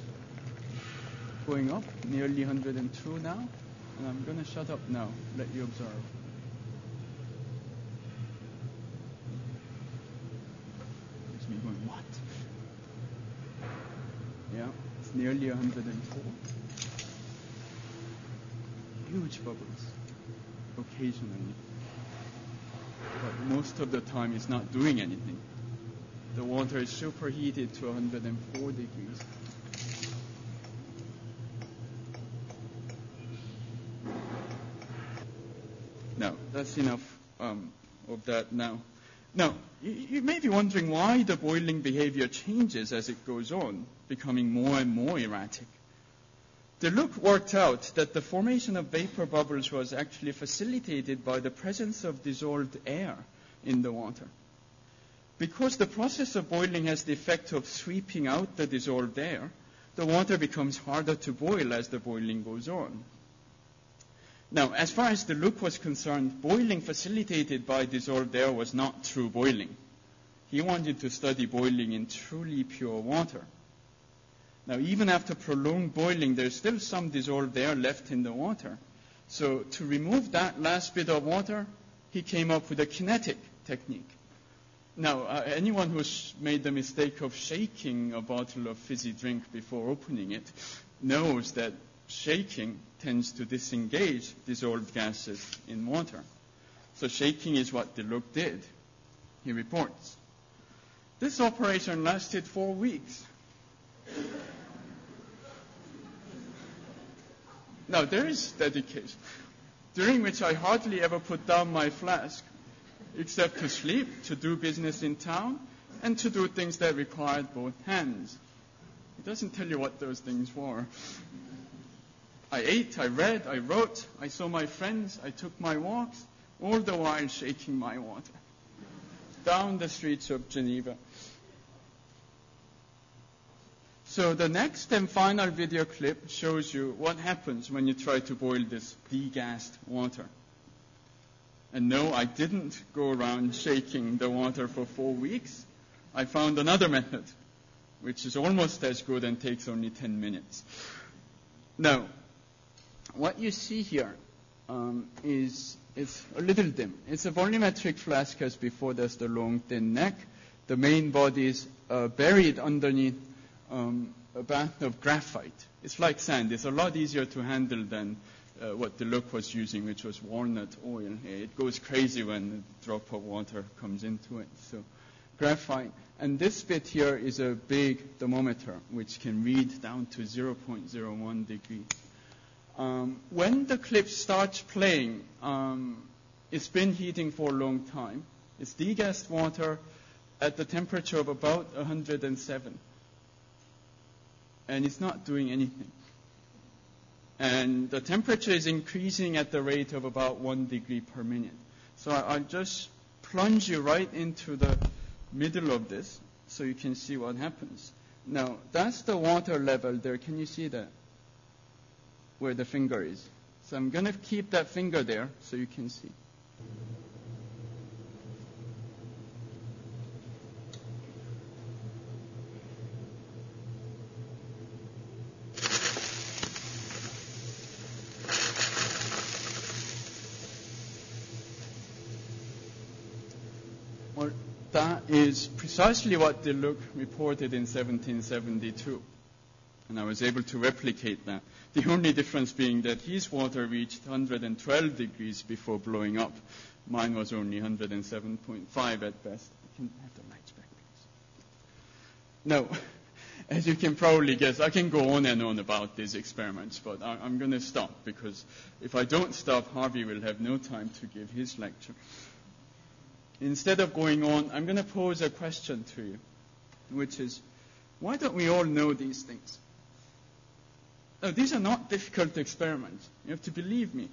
going up, nearly 102 now. And I'm going to shut up now, let you observe. It's me going, what? Yeah, it's nearly 104. Huge bubbles, occasionally. But most of the time it's not doing anything. The water is superheated to 104 degrees. Now, that's enough um, of that now. Now, you, may be wondering why the boiling behavior changes as it goes on, becoming more and more erratic. Deluc worked out that the formation of vapor bubbles was actually facilitated by the presence of dissolved air in the water. Because the process of boiling has the effect of sweeping out the dissolved air, the water becomes harder to boil as the boiling goes on. Now, as far as Deluc was concerned, boiling facilitated by dissolved air was not true boiling. He wanted to study boiling in truly pure water. Now, even after prolonged boiling, there's still some dissolved air left in the water. So, to remove that last bit of water, he came up with a kinetic technique. Now, uh, anyone who's made the mistake of shaking a bottle of fizzy drink before opening it knows that shaking tends to disengage dissolved gases in water. So shaking is what Deluc did. He reports. This operation lasted four weeks. now, there is dedication, during which I hardly ever put down my flask except to sleep, to do business in town, and to do things that required both hands. It doesn't tell you what those things were. I ate, I read, I wrote, I saw my friends, I took my walks, all the while shaking my water down the streets of Geneva. So the next and final video clip shows you what happens when you try to boil this degassed water. And no, I didn't go around shaking the water for four weeks. I found another method, which is almost as good and takes only 10 minutes. Now, what you see here um, is it's a little dim. It's a volumetric flask as before. There's the long, thin neck. The main body is uh, buried underneath um, a bath of graphite. It's like sand. It's a lot easier to handle than uh, what Deluc was using, which was walnut oil. It goes crazy when a drop of water comes into it. So graphite. And this bit here is a big thermometer, which can read down to 0.01 degrees. Um, when the clip starts playing, um, it's been heating for a long time. It's degassed water at the temperature of about 107. And it's not doing anything and the temperature is increasing at the rate of about one degree per minute. So I, will just plunge you right into the middle of this so you can see what happens. Now, that's the water level there. Can you see that? Where the finger is. So I'm going to keep that finger there so you can see. Is precisely what Deluc reported in 1772. And I was able to replicate that. The only difference being that his water reached 112 degrees before blowing up. Mine was only 107.5 at best. can have the lights back, please. Now, as you can probably guess, I can go on and on about these experiments, but I, am going to stop because if I don't stop, Harvey will have no time to give his lecture instead of going on, I'm going to pose a question to you, which is, why don't we all know these things? Now, these are not difficult experiments. You have to believe me.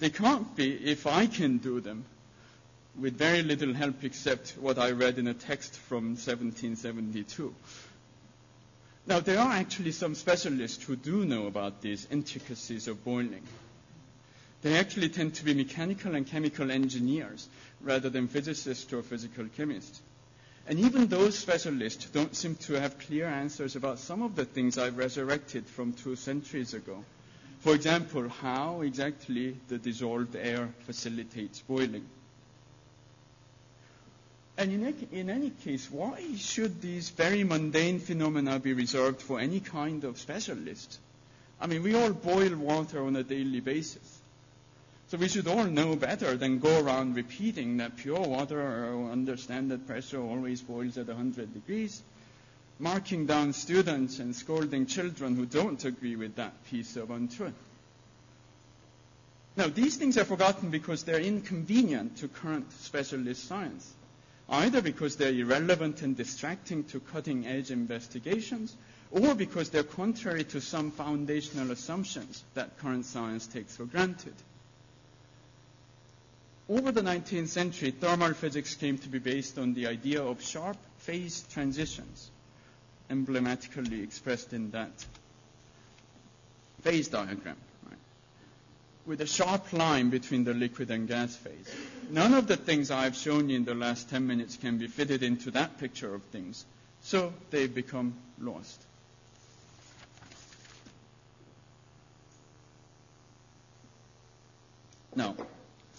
They can't be if I can do them with very little help except what I read in a text from 1772. Now, there are actually some specialists who do know about these intricacies of boiling. They actually tend to be mechanical and chemical engineers rather than physicists or physical chemists. And even those specialists don't seem to have clear answers about some of the things I've resurrected from two centuries ago. For example, how exactly the dissolved air facilitates boiling. And in, in any case, why should these very mundane phenomena be reserved for any kind of specialist? I mean, we all boil water on a daily basis. So we should all know better than go around repeating that pure water under standard pressure always boils at 100 degrees, marking down students and scolding children who don't agree with that piece of untruth. Now, these things are forgotten because they're inconvenient to current specialist science, either because they're irrelevant and distracting to cutting edge investigations, or because they're contrary to some foundational assumptions that current science takes for granted. Over the 19th century, thermal physics came to be based on the idea of sharp phase transitions, emblematically expressed in that phase diagram right, with a sharp line between the liquid and gas phase. None of the things I've shown you in the last 10 minutes can be fitted into that picture of things, so they become lost. Now,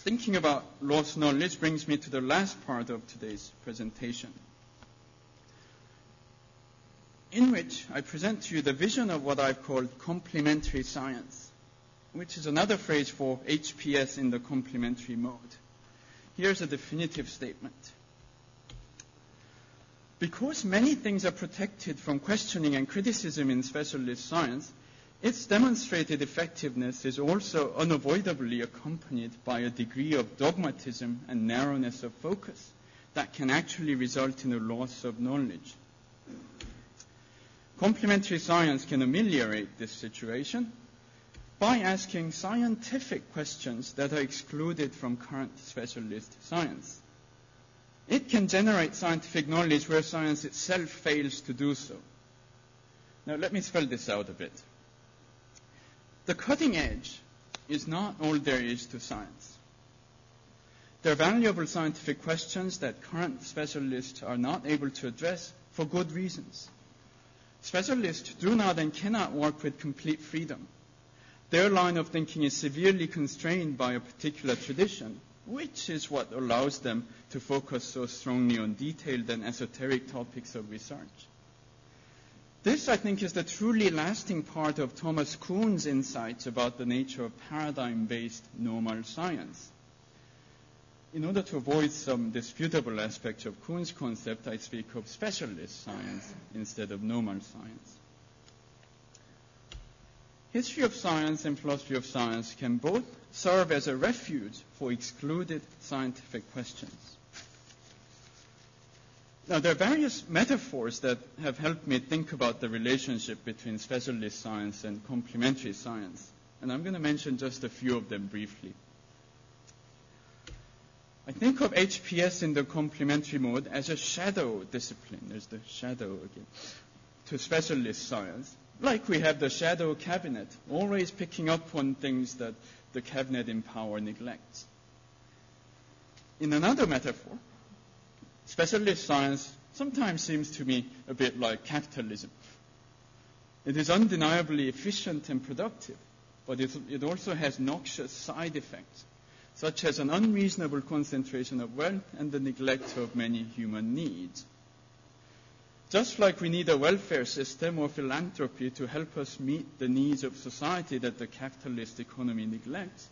thinking about lost knowledge brings me to the last part of today's presentation, in which I present to you the vision of what I've called complementary science, which is another phrase for HPS in the complementary mode. Here's a definitive statement. Because many things are protected from questioning and criticism in specialist science, its demonstrated effectiveness is also unavoidably accompanied by a degree of dogmatism and narrowness of focus that can actually result in a loss of knowledge. Complementary science can ameliorate this situation by asking scientific questions that are excluded from current specialist science. It can generate scientific knowledge where science itself fails to do so. Now, let me spell this out a bit. The cutting edge is not all there is to science. There are valuable scientific questions that current specialists are not able to address for good reasons. Specialists do not and cannot work with complete freedom. Their line of thinking is severely constrained by a particular tradition, which is what allows them to focus so strongly on detailed and esoteric topics of research. This, I think, is the truly lasting part of Thomas Kuhn's insights about the nature of paradigm-based normal science. In order to avoid some disputable aspects of Kuhn's concept, I speak of specialist science instead of normal science. History of science and philosophy of science can both serve as a refuge for excluded scientific questions now, there are various metaphors that have helped me think about the relationship between specialist science and complementary science, and I'm going to mention just a few of them briefly. I think of HPS in the complementary mode as a shadow discipline. There's the shadow again. To specialist science, like we have the shadow cabinet, always picking up on things that the cabinet in power neglects. In another metaphor, Specialist science sometimes seems to me a bit like capitalism. It is undeniably efficient and productive, but it, it also has noxious side effects, such as an unreasonable concentration of wealth and the neglect of many human needs. Just like we need a welfare system or philanthropy to help us meet the needs of society that the capitalist economy neglects,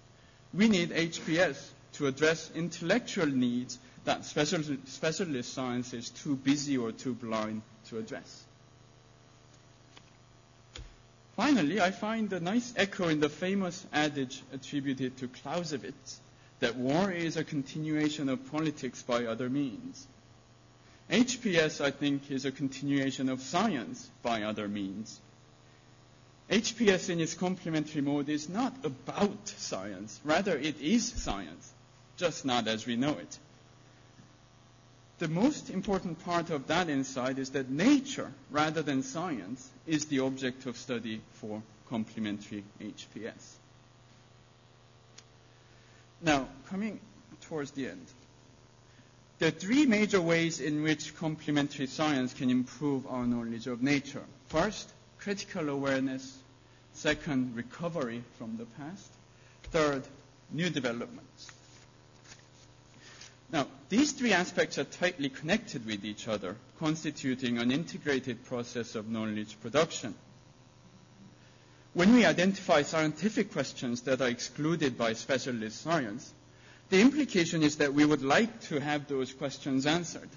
we need HPS to address intellectual needs that specialist science is too busy or too blind to address. Finally, I find a nice echo in the famous adage attributed to Clausewitz that war is a continuation of politics by other means. HPS, I think, is a continuation of science by other means. HPS in its complementary mode is not about science. Rather, it is science, just not as we know it the most important part of that insight is that nature, rather than science, is the object of study for complementary HPS. Now, coming towards the end, there are three major ways in which complementary science can improve our knowledge of nature. First, critical awareness. Second, recovery from the past. Third, new developments. Now, these three aspects are tightly connected with each other, constituting an integrated process of knowledge production. When we identify scientific questions that are excluded by specialist science, the implication is that we would like to have those questions answered.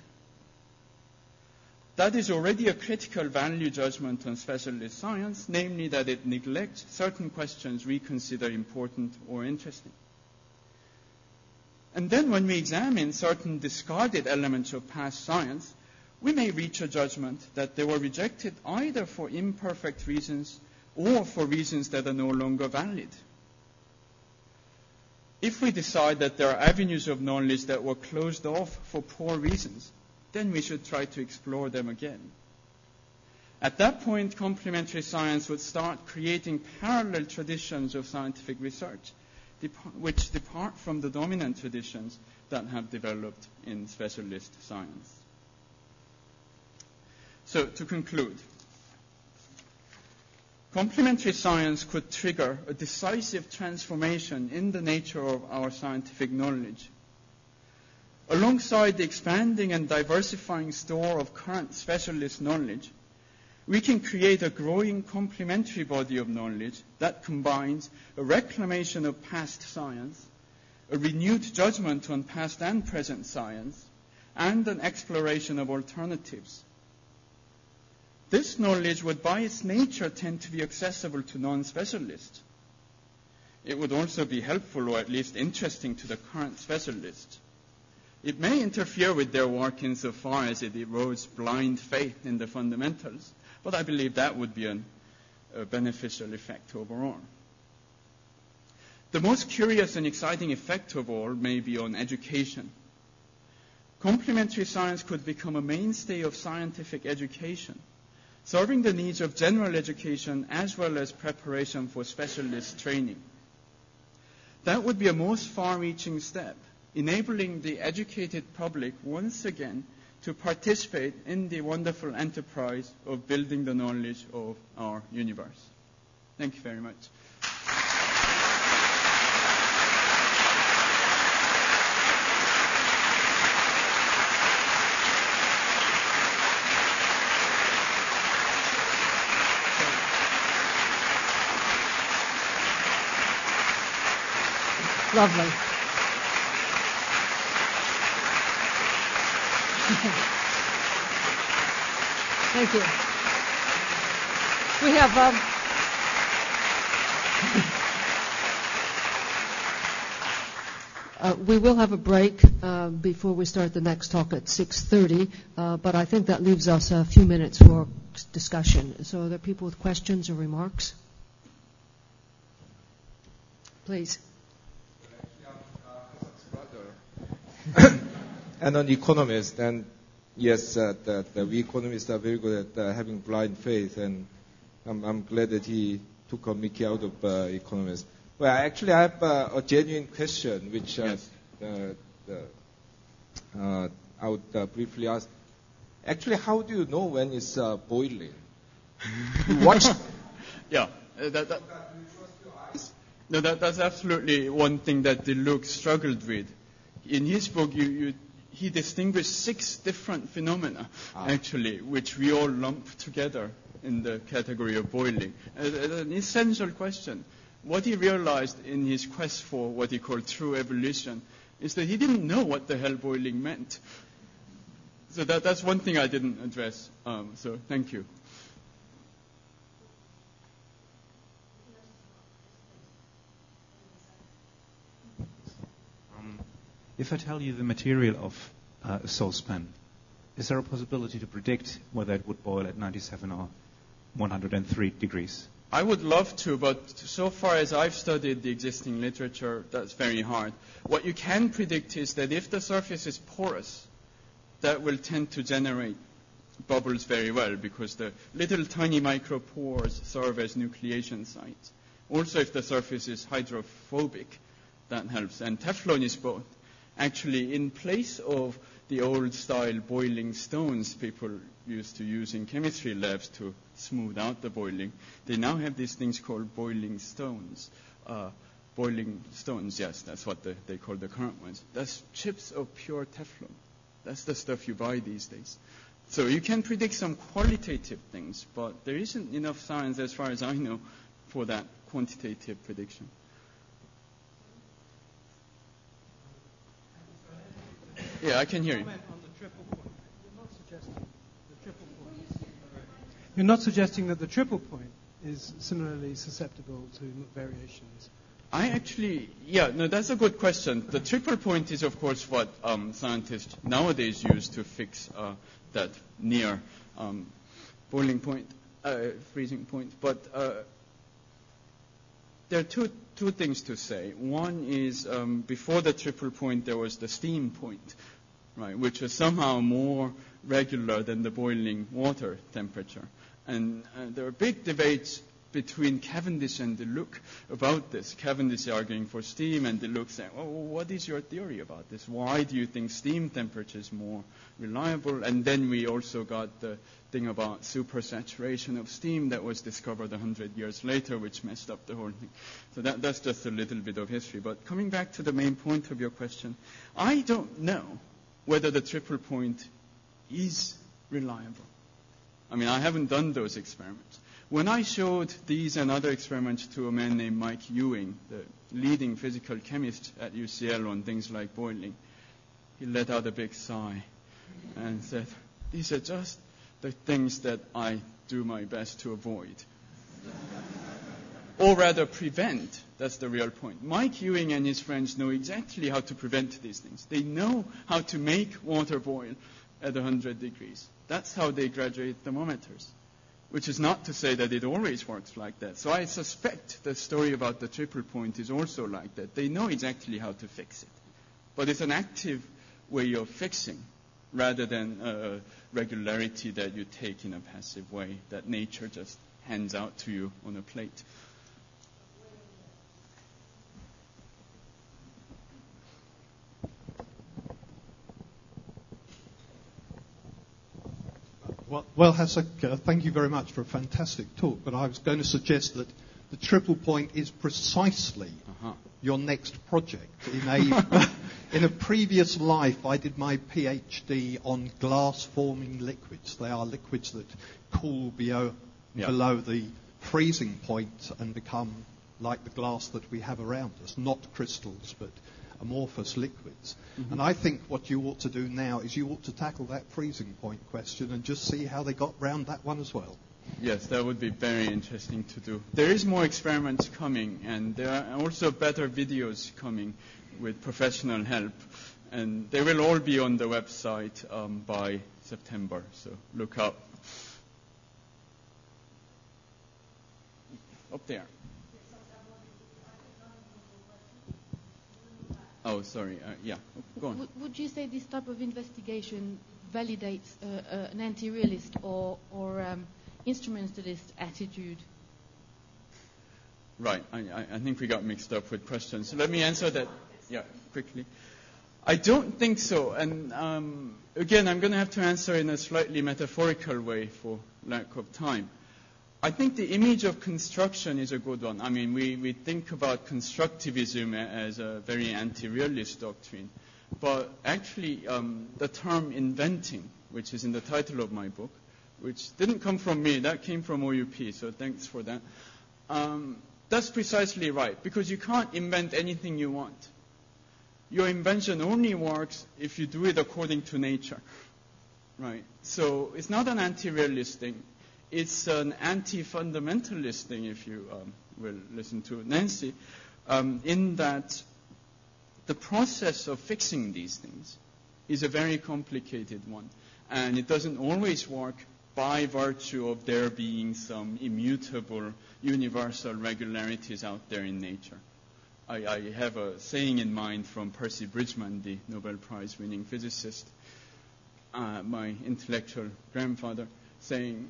That is already a critical value judgment on specialist science, namely that it neglects certain questions we consider important or interesting. And then when we examine certain discarded elements of past science, we may reach a judgment that they were rejected either for imperfect reasons or for reasons that are no longer valid. If we decide that there are avenues of knowledge that were closed off for poor reasons, then we should try to explore them again. At that point, complementary science would start creating parallel traditions of scientific research, which depart from the dominant traditions that have developed in specialist science. So, to conclude, complementary science could trigger a decisive transformation in the nature of our scientific knowledge. Alongside the expanding and diversifying store of current specialist knowledge, we can create a growing complementary body of knowledge that combines a reclamation of past science, a renewed judgment on past and present science, and an exploration of alternatives. This knowledge would by its nature tend to be accessible to non-specialists. It would also be helpful or at least interesting to the current specialists. It may interfere with their work insofar as it erodes blind faith in the fundamentals, but I believe that would be an, a beneficial effect overall. The most curious and exciting effect of all may be on education. Complementary science could become a mainstay of scientific education, serving the needs of general education as well as preparation for specialist training. That would be a most far-reaching step, enabling the educated public once again to participate in the wonderful enterprise of building the knowledge of our universe. Thank you very much. Lovely. Thank you. We have. Um, uh, we will have a break uh, before we start the next talk at 6:30, uh, but I think that leaves us a few minutes for discussion. So, are there people with questions or remarks? Please. and an economist. And yes, uh, that, we economists are very good at uh, having blind faith, and I'm, I'm, glad that he took a Mickey out of uh, economists. Well, actually, I have uh, a genuine question, which uh, yes. uh, I would briefly ask. Actually, how do you know when it's boiling? watch. yeah, that, that, no, that, that's absolutely one thing that Deluc struggled with. In his book, you, you he distinguished six different phenomena, ah. actually, which we all lump together in the category of boiling. Uh, an essential question. What he realized in his quest for what he called true ebullition is that he didn't know what the hell boiling meant. So that, that's one thing I didn't address. Um, so thank you. If I tell you the material of uh, a saucepan, is there a possibility to predict whether it would boil at 97 or 103 degrees? I would love to, but so far as I've studied the existing literature, that's very hard. What you can predict is that if the surface is porous, that will tend to generate bubbles very well because the little tiny micropores serve as nucleation sites. Also, if the surface is hydrophobic, that helps. And Teflon is both actually in place of the old style boiling stones people used to use in chemistry labs to smooth out the boiling, they now have these things called boiling stones. Uh, boiling stones, yes, that's what the, they call the current ones. That's chips of pure Teflon. That's the stuff you buy these days. So you can predict some qualitative things, but there isn't enough science, as far as I know, for that quantitative prediction. Yeah, I can hear you. You're not suggesting that the triple point is similarly susceptible to variations. I actually, yeah, no, that's a good question. The triple point is, of course, what um, scientists nowadays use to fix uh, that near um, boiling point, uh, freezing point. But uh, there are two, two things to say. One is um, before the triple point, there was the steam point, right, which is somehow more regular than the boiling water temperature. And uh, there are big debates between Cavendish and Deluc about this. Cavendish arguing for steam and Deluc saying, well, what is your theory about this? Why do you think steam temperature is more reliable? And then we also got the thing about supersaturation of steam that was discovered 100 years later, which messed up the whole thing. So that, that's just a little bit of history. But coming back to the main point of your question, I don't know whether the triple point is reliable. I mean, I haven't done those experiments. When I showed these and other experiments to a man named Mike Ewing, the leading physical chemist at UCL on things like boiling, he let out a big sigh and said, These are just the things that I do my best to avoid. Or rather, prevent. That's the real point. Mike Ewing and his friends know exactly how to prevent these things. They know how to make water boil at 100 degrees. That's how they graduate thermometers which is not to say that it always works like that. So I suspect the story about the triple point is also like that. They know exactly how to fix it. But it's an active way of fixing rather than a regularity that you take in a passive way that nature just hands out to you on a plate. Well, Hasok, uh, thank you very much for a fantastic talk. But I was going to suggest that the triple point is precisely uh-huh. your next project. In a, in a previous life, I did my PhD on glass forming liquids. They are liquids that cool below, yep. below the freezing point and become like the glass that we have around us, not crystals, but amorphous liquids. Mm-hmm. And I think what you ought to do now is you ought to tackle that freezing point question and just see how they got round that one as well. Yes, that would be very interesting to do. There is more experiments coming, and there are also better videos coming with professional help, and they will all be on the website um, by September. So look up. Up there. Oh, sorry. Uh, yeah, go on. would you say this type of investigation validates uh, uh, an anti-realist or, or um, instrumentalist attitude? Right. I, I, think we got mixed up with questions. So let me answer that. Yeah, quickly. I don't think so. And um, again, I'm going to have to answer in a slightly metaphorical way for lack of time. I think the image of construction is a good one. I mean, we, we think about constructivism as a very anti-realist doctrine. But actually, um, the term inventing, which is in the title of my book, which didn't come from me, that came from OUP, so thanks for that. Um, that's precisely right, because you can't invent anything you want. Your invention only works if you do it according to nature. Right? So it's not an anti-realist thing it's an anti-fundamentalist thing, if you um, will listen to Nancy, um, in that the process of fixing these things is a very complicated one. And it doesn't always work by virtue of there being some immutable universal regularities out there in nature. I, I have a saying in mind from Percy Bridgman, the Nobel Prize winning physicist, uh, my intellectual grandfather, saying,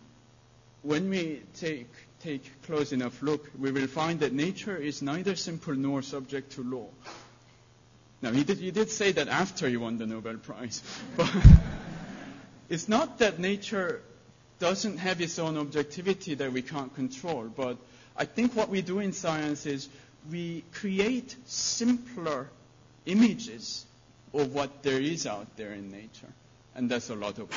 when we take, take close enough look, we will find that nature is neither simple nor subject to law. Now, he did, he did say that after he won the Nobel Prize. But it's not that nature doesn't have its own objectivity that we can't control, but I think what we do in science is we create simpler images of what there is out there in nature. And that's a lot of it.